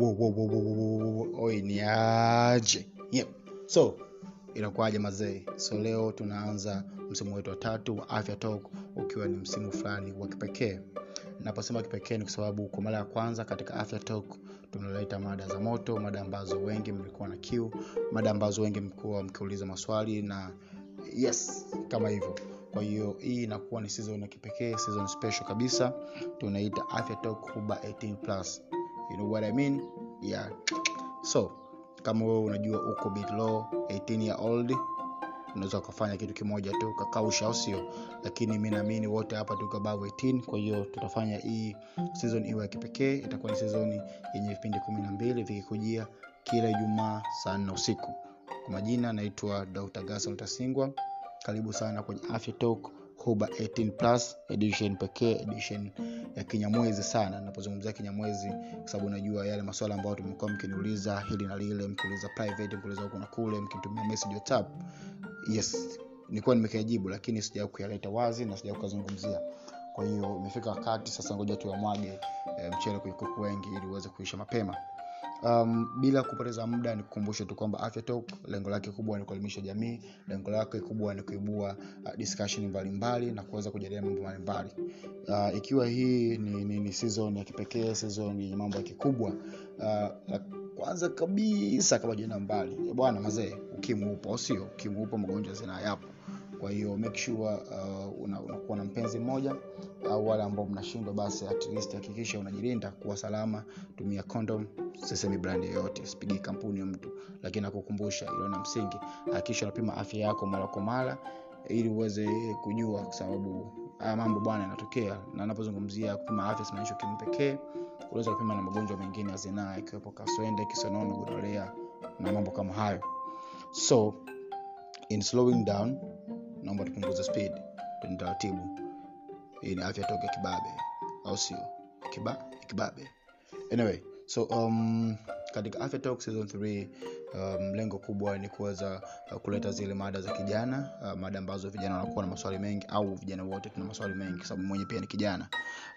Wo, wo, ni aje. Yep. so inakuwaje mazee? So leo tunaanza msimu wetu wa tatu wa afya talk ukiwa ni msimu fulani wa kipekee. Naposema kipekee ni kwa sababu kwa mara ya kwanza katika afya talk tunaleta mada za moto mada ambazo wengi mlikuwa na kiu mada ambazo wengi mlikuwa mkiuliza maswali na yes kama hivyo. Kwa hiyo hii inakuwa ni season ya kipekee season special kabisa. Tunaita afya talk huba 18 plus you know what i mean? Yeah. So kama wewe unajua uko bit low 18 year old unaweza ukafanya kitu kimoja tu ukakausha au sio? Lakini mi naamini wote hapa tuko above 18 kwa hiyo tutafanya hii season iwe ya kipekee. Itakuwa ni season yenye vipindi kumi na mbili vikikujia kila ijumaa saa nne usiku. Kwa majina naitwa dr gason tasingwa. Karibu sana kwenye afya talk huba 18 plus edition pekee edition ya kinyamwezi sana. Napozungumzia kinyamwezi kwa sababu najua yale maswala ambayo tumekuwa mkiniuliza hili na lile mkiuliza private mkiuliza huku na kule mkitumia message whatsapp yes nilikuwa nimekiajibu lakini sija kuyaleta wazi na sija kuyazungumzia. Kwa hiyo imefika wakati sasa ngoja tuyamwage e, mchele kwenye kuku wengi ili uweze kuisha mapema um, bila kupoteza muda nikukumbushe tu kwamba afya talk lengo lake kubwa ni kuelimisha jamii lengo lake kubwa ni kuibua uh, discussion mbalimbali na kuweza kujadili mambo mbalimbali. Uh, ikiwa hii ni, ni, ni season ya kipekee season yenye mambo ya kikubwa uh, kwanza kabisa kama jina mbali bwana mazee ukimwi sio? Ukimwi upo magonjwa zina yapo kwa hiyo make sure uh, unakuwa una na mpenzi mmoja au wale ambao mnashindwa basi at least hakikisha unajilinda kuwa salama tumia condom sisemi brand yoyote sipigi kampuni ya mtu. Lakini nakukumbusha ilo na msingi hakikisha unapima afya yako mara kwa mara ili uweze kujua kwa sababu haya mambo bwana yanatokea na napozungumzia kupima afya simaanishi kimu pekee unaweza kupima na magonjwa mengine ya zinaa ikiwepo kaswende kisonono gonorea na mambo kama hayo. So in slowing down naomba tupunguze speed kwenye taratibu. Ni afya toke kibabe au sio? Kiba kibabe. Anyway so um, katika afya talk season 3 um, kubwa ni kuweza uh, kuleta zile mada za kijana uh, mada ambazo vijana wanakuwa na maswali mengi au vijana wote tuna maswali mengi sababu mwenye pia ni kijana.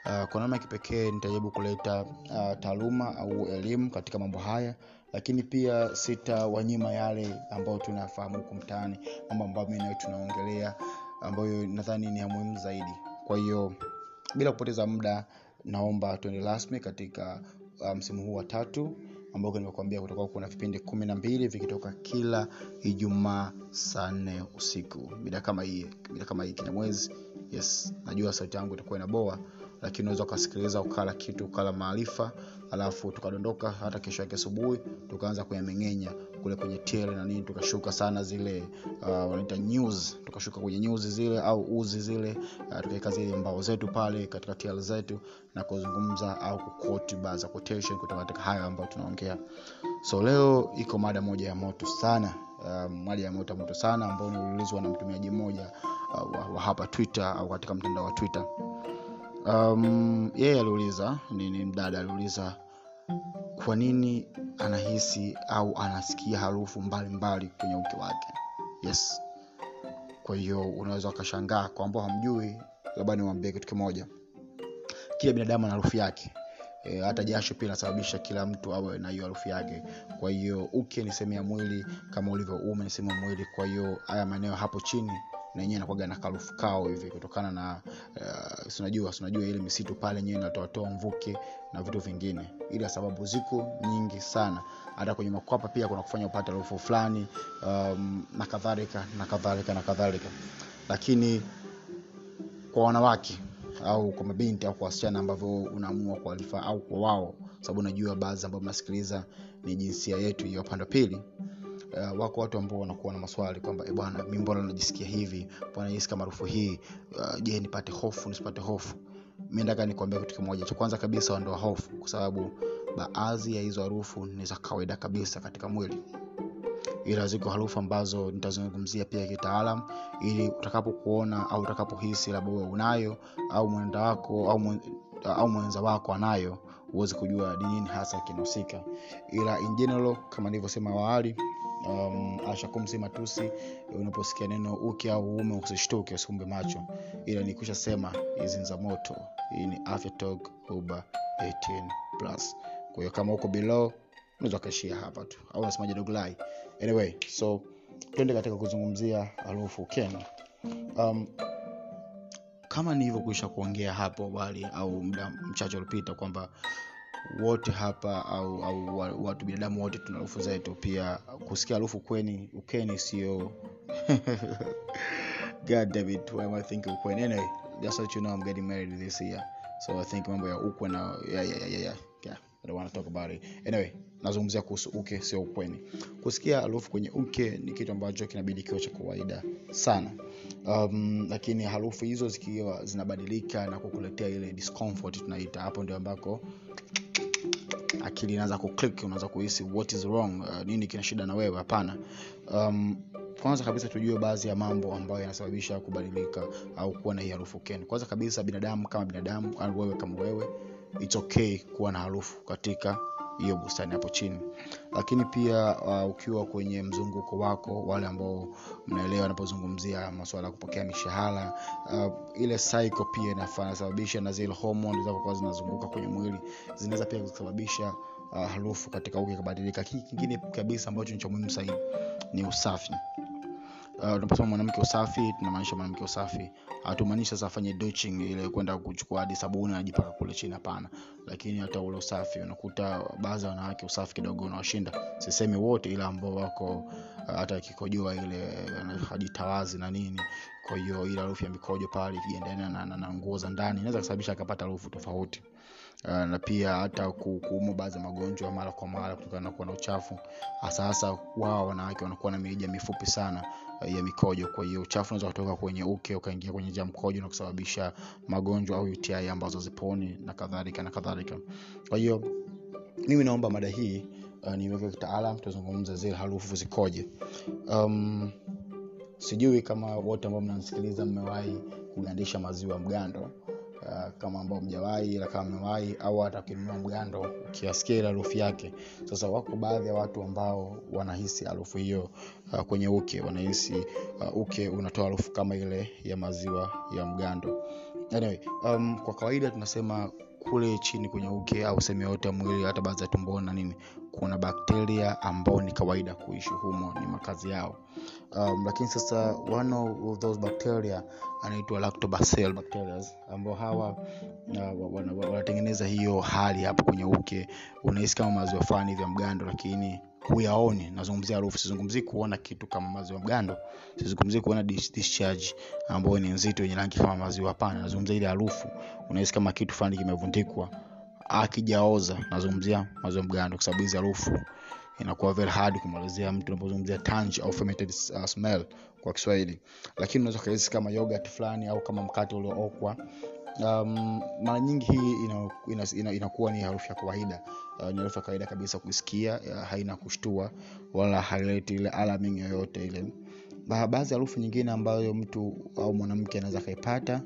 Uh, kwa namna kipekee nitajaribu kuleta uh, taaluma au elimu katika mambo haya lakini pia sita wanyima yale ambayo tunafahamu huku mtaani mambo ambayo mi nayo tunaongelea ambayo nadhani ni ya muhimu zaidi. Kwa hiyo bila kupoteza muda naomba tuende rasmi katika msimu um, huu wa tatu ambao nimekuambia kutakuwa kuna vipindi kumi na mbili vikitoka kila ijumaa saa nne usiku. Mida kama hii mida kama hii kila mwezi. Yes najua sauti yangu itakuwa inaboa lakini unaweza ukasikiliza ukala kitu ukala maarifa alafu tukadondoka hata kesho yake asubuhi tukaanza kuyameng'enya kule kwenye tl na nini tukashuka sana zile uh, wanaita news tukashuka kwenye news zile au uzi zile uh, tukaweka zile mbao zetu pale katika tl zetu na kuzungumza au kukoti baa za quotation kutoka katika hayo ambayo tunaongea. So leo iko mada moja ya moto sana uh, mada ya moto moto sana ambayo niulizwa na mtumiaji mmoja uh, wa, wa hapa twitter au katika mtandao wa twitter um, yeye aliuliza ni, ni mdada aliuliza kwa nini anahisi au anasikia harufu mbalimbali kwenye uke wake? Yes. Kwa hiyo unaweza ukashangaa kwa hamjui labda niwambie kitu kimoja. Kila binadamu ana harufu yake. E, hata jasho pia inasababisha kila mtu awe na hiyo harufu yake. Kwa hiyo uke ni sehemu ya mwili kama ulivyo ume ni sehemu ya mwili. Kwa hiyo haya maeneo hapo chini na yenyewe inakuwaga na karufu kao hivi kutokana na uh, sinajua sinajua ile misitu pale yenyewe inatoatoa mvuke na vitu vingine. Ila sababu ziko nyingi sana. Hata kwenye makwapa pia kuna kufanya upate harufu fulani um, na kadhalika na kadhalika na kadhalika. Lakini kwa wanawake au kwa mabinti au kwa wasichana ambavyo unaamua kualifa au kwa wao sababu najua baadhi ambao mnasikiliza ni jinsia yetu ya upande wa pili uh, wako watu ambao wanakuwa na maswali kwamba e bwana mi mbona najisikia hivi? Mbona kama maarufu hii uh, nipate hofu nisipate hofu? Mi ndaka nikuambia kitu kimoja. Cha kwanza kabisa ondoa hofu kwa sababu baadhi ya hizo harufu ni za kawaida kabisa katika mwili. Ila ziko harufu ambazo nitazungumzia pia kitaalam ili utakapokuona au utakapohisi labda unayo au mwenda wako au, mwenza wako anayo uweze kujua ni nini hasa kinahusika. Ila in general kama nilivyosema awali um, ashakumsi matusi unaposikia neno uke au uume usishtuke usifumbe macho. Ila nikusha sema hizi za moto. Hii ni afya talk uba 18 plus. Kwa kama uko below unaweza ukaishia hapa tu. Au unasemaje doglai anyway so twende katika kuzungumzia harufu ukeni um, kama nilivyokuisha kuongea hapo awali au muda mchache uliopita kwamba wote hapa au, au watu binadamu wote tuna harufu zetu pia kusikia harufu kweni ukeni sio god damn why am i thinking ukweni anyway just let you know i'm getting married this year so i think mambo ya ukwe na yeah, yeah, yeah, yeah. yeah. I don't want to talk about it anyway nazungumzia kuhusu uke sio ukweni kusikia harufu kwenye uke ni kitu ambacho kinabidi kiwa cha kawaida sana um, lakini harufu hizo zikiwa zinabadilika na kukuletea ile discomfort tunaita hapo ndio ambako akili inaanza kuclick unaanza kuhisi what is wrong uh, nini kina shida na wewe? Hapana. Um, kwanza kabisa tujue baadhi ya mambo ambayo yanasababisha kubadilika au kuwa na hii harufu ken. Kwanza kabisa binadamu kama binadamu au wewe kama wewe it's okay kuwa na harufu katika hiyo bustani hapo chini. Lakini pia uh, ukiwa kwenye mzunguko wako wale ambao mnaelewa anapozungumzia masuala ya kupokea mishahara uh, ile cycle pia inasababisha na zile hormone zakokuwa zinazunguka kwenye mwili zinaweza pia kusababisha uh, harufu katika uke ikabadilika. Kii kingine kabisa ambacho ni cha muhimu zaidi ni usafi Uh, tunaposema mwanamke usafi tunamaanisha mwanamke usafi. Hatumaanishi sasa afanye douching ile kwenda kuchukua hadi sabuni anajipaka kule chini hapana. Lakini hata ule usafi unakuta baadhi ya wanawake usafi kidogo unawashinda. Sisemi wote ila ambao wako uh, hata akikojoa ile uh, hajitawazi na nini. Kwa hiyo ile harufu ya mikojo pale ikiendana na, na, na nguo za ndani inaweza kusababisha akapata harufu tofauti uh, na pia hata ku- kuumwa baadhi ya magonjwa mara kwa mara kutokana na kuwa na uchafu. Hasa hasa wao wanawake wanakuwa na mirija mifupi sana uh, ya mikojo. Kwa hiyo uchafu unaweza kutoka kwenye uke ukaingia kwenye njia mkojo na kusababisha magonjwa au UTI ambazo ziponi na kadhalika na kadhalika. Kwa hiyo mimi naomba mada hii uh, niweke kitaalam tuzungumze zile harufu zikoje. Um, sijui kama wote ambao mnanisikiliza mmewahi kugandisha maziwa mgando uh, kama ambao mjawahi ila kama mmewahi au hata ukinunua mgando ukiasikia ile harufu yake. Sasa wako baadhi ya watu ambao wanahisi harufu hiyo uh, kwenye uke. Wanahisi uh, uke unatoa harufu kama ile ya maziwa ya mgando. Anyway, um, kwa kawaida tunasema kule chini kwenye uke au sehemu yote ya mwili hata baadhi ya tumboni na nini kuna bakteria ambao ni kawaida kuishi humo ni makazi yao. Um, lakini sasa one of those bacteria anaitwa lactobacillus ambao hawa uh, wana- wana- wanatengeneza hiyo hali hapo kwenye uke. Unahisi kama maziwa fulani vya mgando lakini huyaoni. Nazungumzia harufu sizungumzii kuona kitu kama maziwa mgando. Sizungumzii kuona discharge ambayo ni nzito yenye rangi kama maziwa hapana. Nazungumzia ile harufu. Unahisi kama kitu fulani kimevundikwa akijaoza nazungumzia maziwa mgando kwa sababu hizi harufu inakuwa very hard kumwelezea mtu unapozungumzia tanch au fermented uh, smell kwa kiswahili. Lakini unaweza ukahisi kama yogurt fulani au kama mkate uliookwa um, mara nyingi hii ina, ina, ina, inakuwa ni harufu ya kawaida. Uh, ni harufu ya kawaida kabisa kuisikia uh, haina kushtua wala haileti ile alarming yoyote ile. Baadhi ya harufu nyingine ambayo mtu au mwanamke anaweza akaipata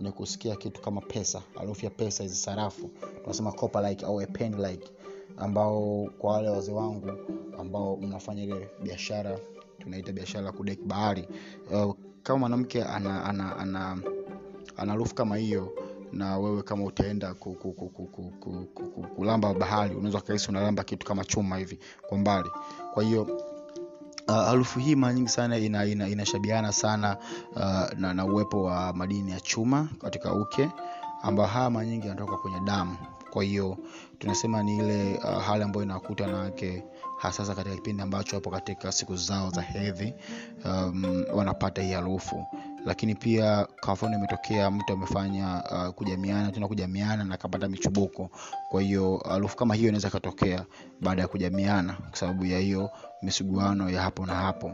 ni kusikia kitu kama pesa harufu ya pesa hizi sarafu tunasema copper like au like ambao kwa wale wazee wangu ambao mnafanya ile biashara tunaita biashara ya kudeki bahari uh, kama mwanamke ana ana ana ana kama hiyo na wewe kama utaenda ku, ku, ku, ku, ku, ku, ku, ku, kulamba bahari unaweza kahisi unalamba kitu kama chuma hivi kwa mbali kwa hiyo uh, harufu hii mara nyingi sana ina, ina, inashabiana sana uh, na, na uwepo wa madini ya chuma katika uke ambayo haya mara nyingi yanatoka kwenye damu. Kwa hiyo tunasema ni ile uh, hali ambayo inawakuta wanawake hasasa katika kipindi ambacho wapo katika siku zao za hedhi um, wanapata hii harufu lakini pia kwa mfano imetokea mtu amefanya uh, kujamiana tena kujamiana na akapata michubuko. Kwa hiyo harufu kama hiyo inaweza ikatokea baada ya kujamiana kwa sababu ya hiyo misuguano ya hapo na hapo.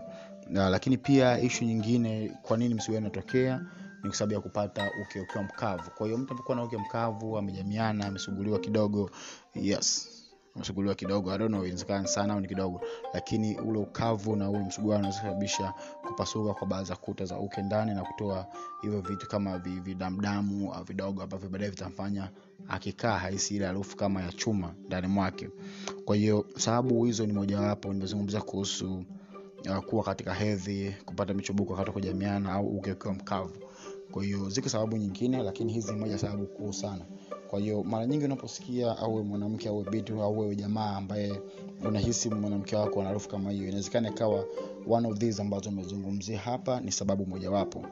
Na, lakini pia ishu nyingine kwa nini misuguano inatokea? Ni kwa sababu ya kupata uke ukiwa mkavu. Kwa hiyo mtu amekuwa na uke mkavu amejamiana amesuguliwa kidogo yes amesuguliwa kidogo. I don't know inawezekana sana au ni kidogo. Lakini ule ukavu na ule msuguliwa unaweza kupasuka kwa baadhi za kuta za uke ndani na kutoa hivyo vitu kama vi- vidamdamu vidogo ambavyo baadaye vitamfanya akikaa haisi ile harufu kama ya chuma ndani mwake. Kwa hiyo sababu hizo ni mojawapo. Nimezungumza kuhusu uh, kuwa katika hedhi kupata michubuko wakati kujamiana au uke ukiwa mkavu. Kwa hiyo ziko sababu nyingine lakini hizi moja sababu kuu sana kwa hiyo mara nyingi unaposikia awe mwanamke awe binti au wewe jamaa ambaye unahisi mwanamke wako ana harufu kama hiyo inawezekana ikawa one of these ambazo umezungumzia hapa ni sababu mojawapo.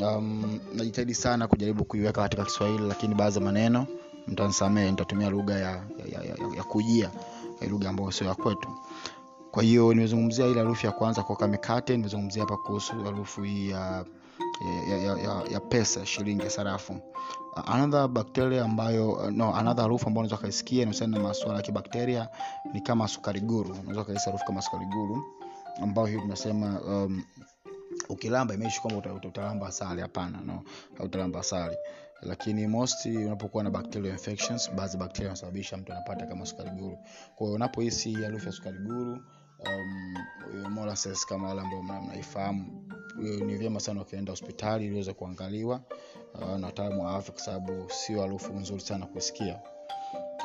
Um, najitahidi sana kujaribu kuiweka katika kiswahili lakini baadhi ya maneno mtansamee nitatumia lugha ya, ya, ya, ya, ya kujia lugha ambayo sio ya kwetu. Kwa hiyo nimezungumzia ile harufu ya kwanza kuoka mikate nimezungumzia hapa kuhusu harufu hii ya ya, ya, ya, ya pesa shilingi ya sarafu another bacteria ambayo no another harufu ambayo unaweza kaisikia inahusiana na masuala ya kibakteria ni kama sukari guru. Unaweza kaisi harufu kama sukari guru ambayo hiyo tunasema um, ukilamba imeishi kwamba uta, uta, utalamba asali. Hapana no utalamba asali. Lakini most unapokuwa na bacterial infections baadhi bakteria wanasababisha mtu anapata kama sukari guru. Kwa hiyo unapohisi harufu ya sukari guru um, molasses kama wale ambao mnaifahamu ni vyema sana ukienda hospitali ili kuangaliwa uh, na wataalamu wa afya kwa sababu sio harufu nzuri sana kuisikia.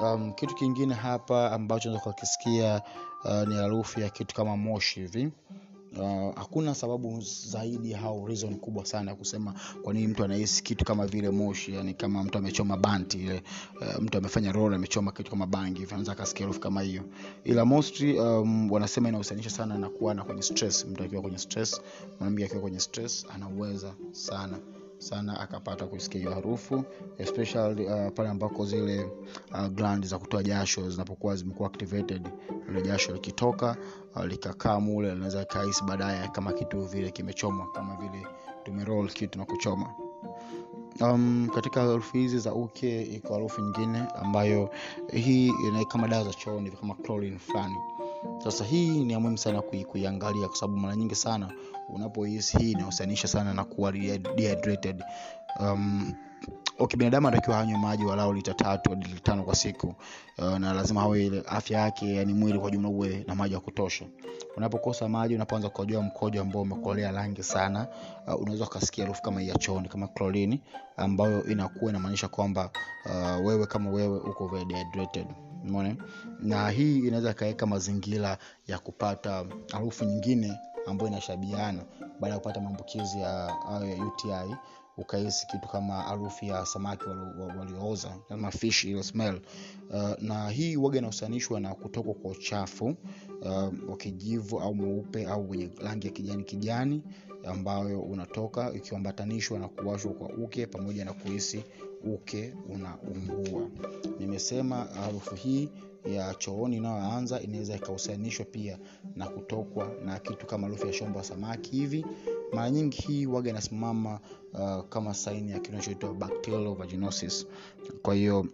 Um, kitu kingine hapa ambacho unaweza kukisikia uh, ni harufu ya kitu kama moshi hivi uh, hakuna sababu zaidi au reason kubwa sana ya kusema kwa nini mtu anahisi kitu kama vile moshi yani kama mtu amechoma banti ile uh, mtu amefanya roll amechoma kitu kama bangi hivi anaweza harufu kama hiyo. Ila mostly um, wanasema inahusianisha sana na kuwa na kwenye stress mtu akiwa kwenye stress mwanamke akiwa kwenye stress anaweza sana sana akapata kusikia hiyo harufu especially uh, pale ambako zile uh, gland za kutoa jasho zinapokuwa zimekuwa activated ile jasho likitoka uh, likakaa mule linaweza kahisi baadaye kama kitu vile kimechomwa kama vile tumerol kitu na kuchoma. Um, katika harufu hizi za uke iko harufu nyingine ambayo hii kama dawa za chooni kama chlorine fulani sasa hii ni muhimu sana kui, kuiangalia kwa sababu mara nyingi sana unapohisi hii inahusianisha sana na kuwa dehydrated. Um, okay, anatakiwa anywe maji walau lita tatu hadi lita tano kwa siku. Uh, na lazima awe afya yake yani mwili kwa jumla uwe na maji ya kutosha. Unapokosa maji unapoanza kukojoa mkojo ambao umekolea rangi sana uh, unaweza ukasikia harufu kama ya chooni kama klorini ambayo inakuwa inamaanisha kwamba uh, wewe kama wewe uko very dehydrated umeona? Na hii inaweza ikaweka mazingira ya kupata harufu nyingine ambayo inashabiana baada ya kupata maambukizi ya, ya uti ukahisi kitu kama harufu ya samaki waliooza kama fish ile smell. Uh, na hii waga inahusanishwa na kutoka kwa uchafu uh, wa kijivu au mweupe au wenye rangi ya kijani kijani ambayo unatoka ikiambatanishwa na kuwashwa kwa uke pamoja na kuhisi uke unaungua. Nimesema harufu hii ya chooni inayoanza inaweza ikahusianishwa pia na kutokwa na kitu kama harufu ya shombo ya samaki hivi. Mara nyingi hii waga inasimama uh, kama saini ya kinachoitwa bacterial vaginosis. Kwa hiyo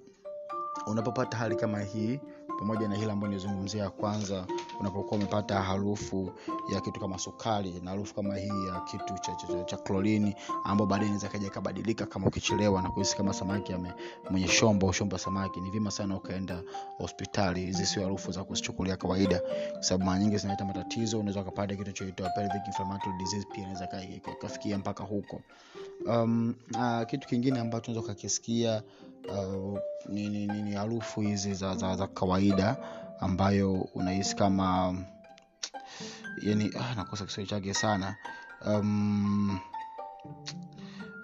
unapopata hali kama hii pamoja na hili ambayo nizungumzia ya kwanza unapokuwa umepata harufu ya kitu kama sukari na harufu kama hii ya kitu cha, cha, cha, cha klorini ambao baadaye inaweza kaja ikabadilika kama ukichelewa na kuhisi kama samaki ame, mwenye shombo shombo samaki. Ni vyema sana ukaenda hospitali hizi sio harufu za kuzichukulia kawaida kwa sababu mara nyingi zinaleta matatizo. Unaweza ukapata kitu choitwa pia inaweza ikafikia mpaka huko. Um, uh, kitu kingine ambacho unaweza ukakisikia uh, ni harufu hizi za, za, za kawaida ambayo unahisi kama yani ah, nakosa kiswahili chake sana. Um,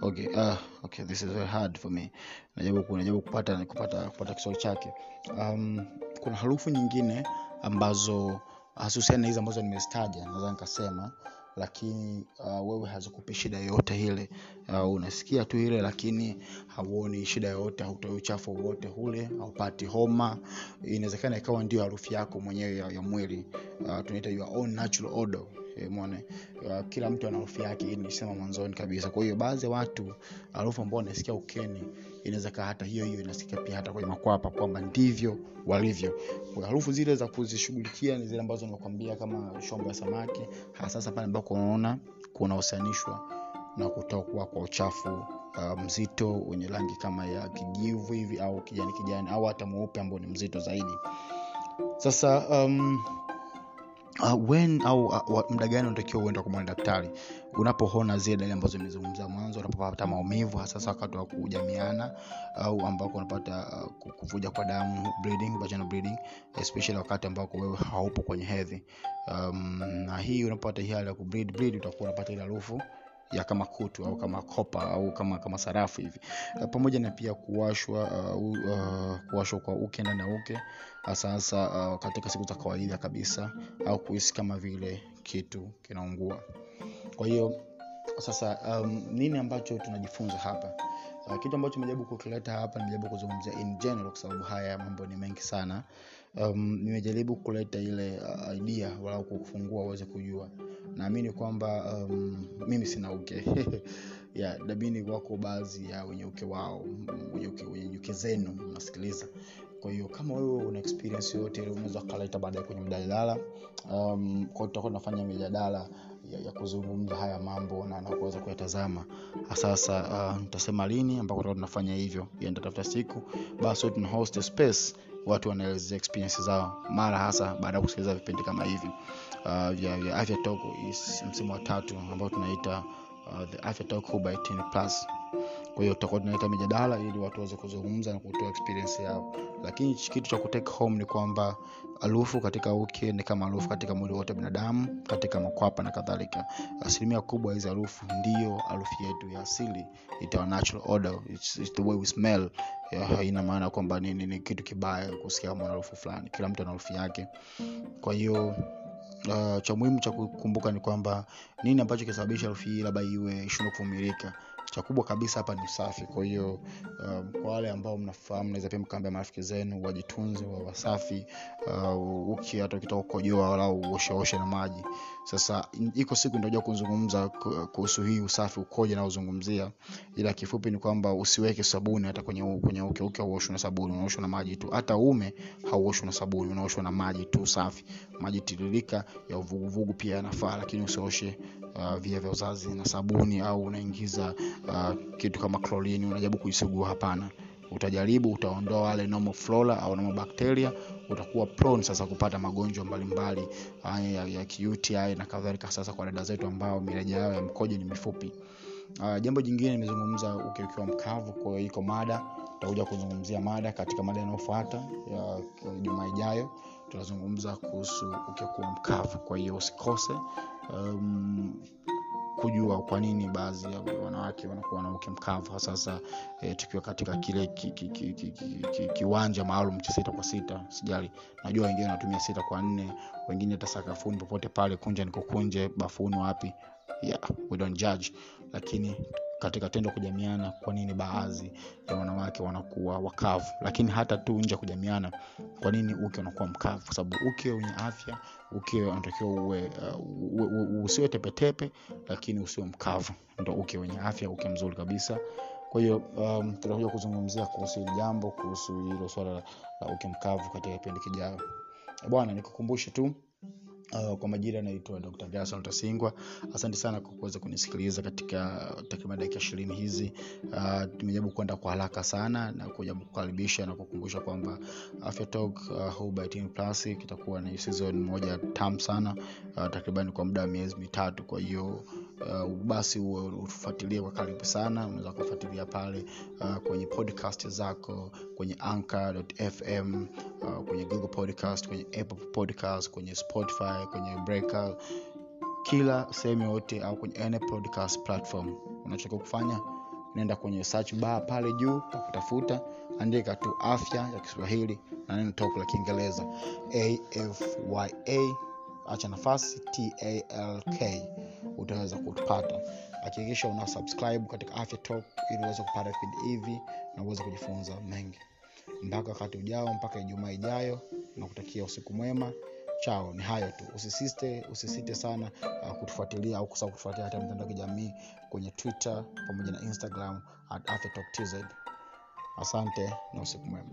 okay uh, okay this is very hard for me. Najaribu najaribu kupata kupata kupata kiswahili chake. Um, kuna harufu nyingine ambazo hasusiani na hizi ambazo nimezitaja naweza nikasema lakini uh, wewe hazikupi shida yoyote ile. Uh, unasikia tu ile lakini hauoni shida yoyote hautoi uchafu wowote ule haupati homa. Inawezekana ikawa ndio harufu yako mwenyewe ya, ya mwili. Uh, tunaita your own natural odor mwone uh, kila mtu ana harufu yake hii nilisema mwanzoni kabisa. Kwa hiyo baadhi ya watu harufu ambao wanasikia ukeni inaweza kaa hata hiyo hiyo inasikika pia hata kwenye makwapa kwamba ndivyo walivyo. Harufu zile za kuzishughulikia ni zile ambazo nimekwambia kama shombo ya samaki hasasa pale ambako unaona kunahusianishwa na kutokwa kwa uchafu uh, mzito wenye rangi kama ya kijivu hivi au kijani kijani au hata mweupe ambao ni mzito zaidi. Sasa um, uh, when au uh, muda gani unatakiwa uenda kumwona daktari? Unapoona zile dalili ambazo imezungumza mwanzo unapopata maumivu hasasa wakati wa kujamiana au ambako unapata uh, kuvuja kwa damu bleeding, bleeding especially wakati ambako wewe haupo kwenye hedhi. Um, na hii unapopata hii hali ya kubleed bleed utakuwa unapata ile harufu ya kama kutu au kama kopa au kama kama sarafu hivi. Uh, pamoja na pia kuwashwa uh, uh, kuwashwa kwa uke ndani ya uke hasahasa hasa uh, katika siku za kawaida kabisa au kuhisi kama vile kitu kinaungua. Kwa hiyo sasa um, nini ambacho tunajifunza hapa? Uh, kitu ambacho nimejaribu kukileta hapa nimejaribu kuzungumzia in general kwa sababu haya mambo ni mengi sana um, nimejaribu kuleta ile uh, idea wala kufungua uweze kujua. Naamini kwamba um, mimi sina uke. Yeah, dabini wako baadhi ya wenye uke wao wenye uke, zenu unasikiliza kwa hiyo kama wewe una experience yoyote unaweza ukaleta baadaye kwenye mjadala. Um, kwao tutakuwa tunafanya mijadala ya, ya kuzungumza haya mambo na, na kuweza kuyatazama. Sasa uh, nitasema lini ambako tutakuwa tunafanya hivyo. Nitatafuta siku basi tuna host space watu wanaelezea experience zao. Mara hasa baada ya kusikiliza vipindi kama hivi uh, vya, vya afya toko msimu wa tatu ambao tunaita uh, the afya talk by 10 plus kwa hiyo tutakuwa tunaleta mijadala ili watu waweze kuzungumza na kutoa experience yao. Lakini kitu cha kutake home ni kwamba harufu katika uke ni kama harufu katika mwili wote binadamu katika makwapa na kadhalika. Asilimia kubwa hizi harufu ndiyo harufu yetu ya asili natural odor it's, it's the way we smell. Haina maana kwamba ni, ni, ni kitu kibaya kusikia kama harufu fulani. Kila mtu ana harufu yake. Kwa hiyo uh, cha muhimu cha kukumbuka ni kwamba nini ambacho kisababisha harufu hii labda iwe shindwa kuvumilika cha kubwa kabisa hapa ni usafi. Kwa hiyo um, kwa wale ambao mnafahamu naweza pia mkaambia marafiki zenu wajitunze wa wasafi uh, uki hata ukitoka kukojoa walau uosheoshe na maji. Sasa iko siku nitakuja kuzungumza kuhusu hii usafi ukoje naozungumzia. Ila kifupi ni kwamba usiweke sabuni hata kwenye kwenye uke uke na sabuni unaoshwa na maji tu. Hata ume hauoshwi na sabuni unaoshwa na maji tu safi. Maji tiririka ya uvuguvugu pia yanafaa lakini usioshe uh, via vya uzazi na sabuni au unaingiza uh, kitu kama klorini unajaribu kuisugua hapana. Utajaribu utaondoa wale normal flora au normal bacteria utakuwa prone sasa kupata magonjwa mbalimbali mbali, ya, ya kiuti na kadhalika sasa kwa dada zetu ambao mireja yao ya mkojo ni mifupi. Uh, jambo jingine nimezungumza ukiwa mkavu kwa hiyo iko mada tutakuja kuzungumzia mada katika mada inayofuata ya jumaa ijayo tutazungumza kuhusu uke mkavu. Kwa hiyo usikose um, kujua kwa nini baadhi ya wanawake wanakuwa na uke mkavu. Sasa e, tukiwa katika kile ki, ki, ki, ki, ki, ki, kiwanja maalum cha sita kwa sita. Sijali najua wengine wanatumia sita kwa nne wengine hata popote pale kunja nikokunje bafuni wapi. Yeah, we don't judge. Lakini katika tendo kujamiana kwa nini baadhi ya wanawake wanakuwa wakavu? Lakini hata tu nje kujamiana kwa nini uke unakuwa mkavu? Kwa sababu uke wenye afya uke unatakiwa uh, usiwe tepetepe lakini usiwe mkavu. Ndo uke wenye afya uke mzuri kabisa. Kwa hiyo um, tutakuja kuzungumzia kuhusu hili jambo kuhusu hilo swala la, la uke mkavu katika kipindi kijayo. Bwana nikukumbushe tu Uh, kwa majira naitwa dr Gerson tasingwa. Asante sana kwa kuweza kunisikiliza katika takriban dakika ishirini hizi. Uh, tumejaribu kwenda kwa haraka sana na kujaribu kukaribisha na kukumbusha kwamba afya talk uh, plus kitakuwa ni season moja tam sana uh, takriban kwa muda wa miezi mitatu. Kwa hiyo uh, basi utufuatilie kwa karibu sana. Unaweza kufuatilia pale uh, kwenye podcast zako kwenye anchor.fm uh, kwenye google podcast kwenye apple podcast kwenye spotify kwenye breaker. Kila sehemu yote au kwenye any podcast platform unachotakiwa kufanya nenda kwenye search bar pale juu pakutafuta andika tu afya ya kiswahili na neno top la kiingereza. Afya acha nafasi talk utaweza kutupata. Hakikisha una subscribe katika afya talk ili uweze kupata vipindi hivi na uweze kujifunza mengi. Mpaka wakati ujao mpaka ijumaa ijayo na kutakia usiku mwema. Chao ni hayo tu. Usisiste usisite sana uh, kutufuatilia au kusahau kutufuatilia hata mitandao ya kijamii kwenye twitter pamoja na instagram at afytalktz asante na usiku mwema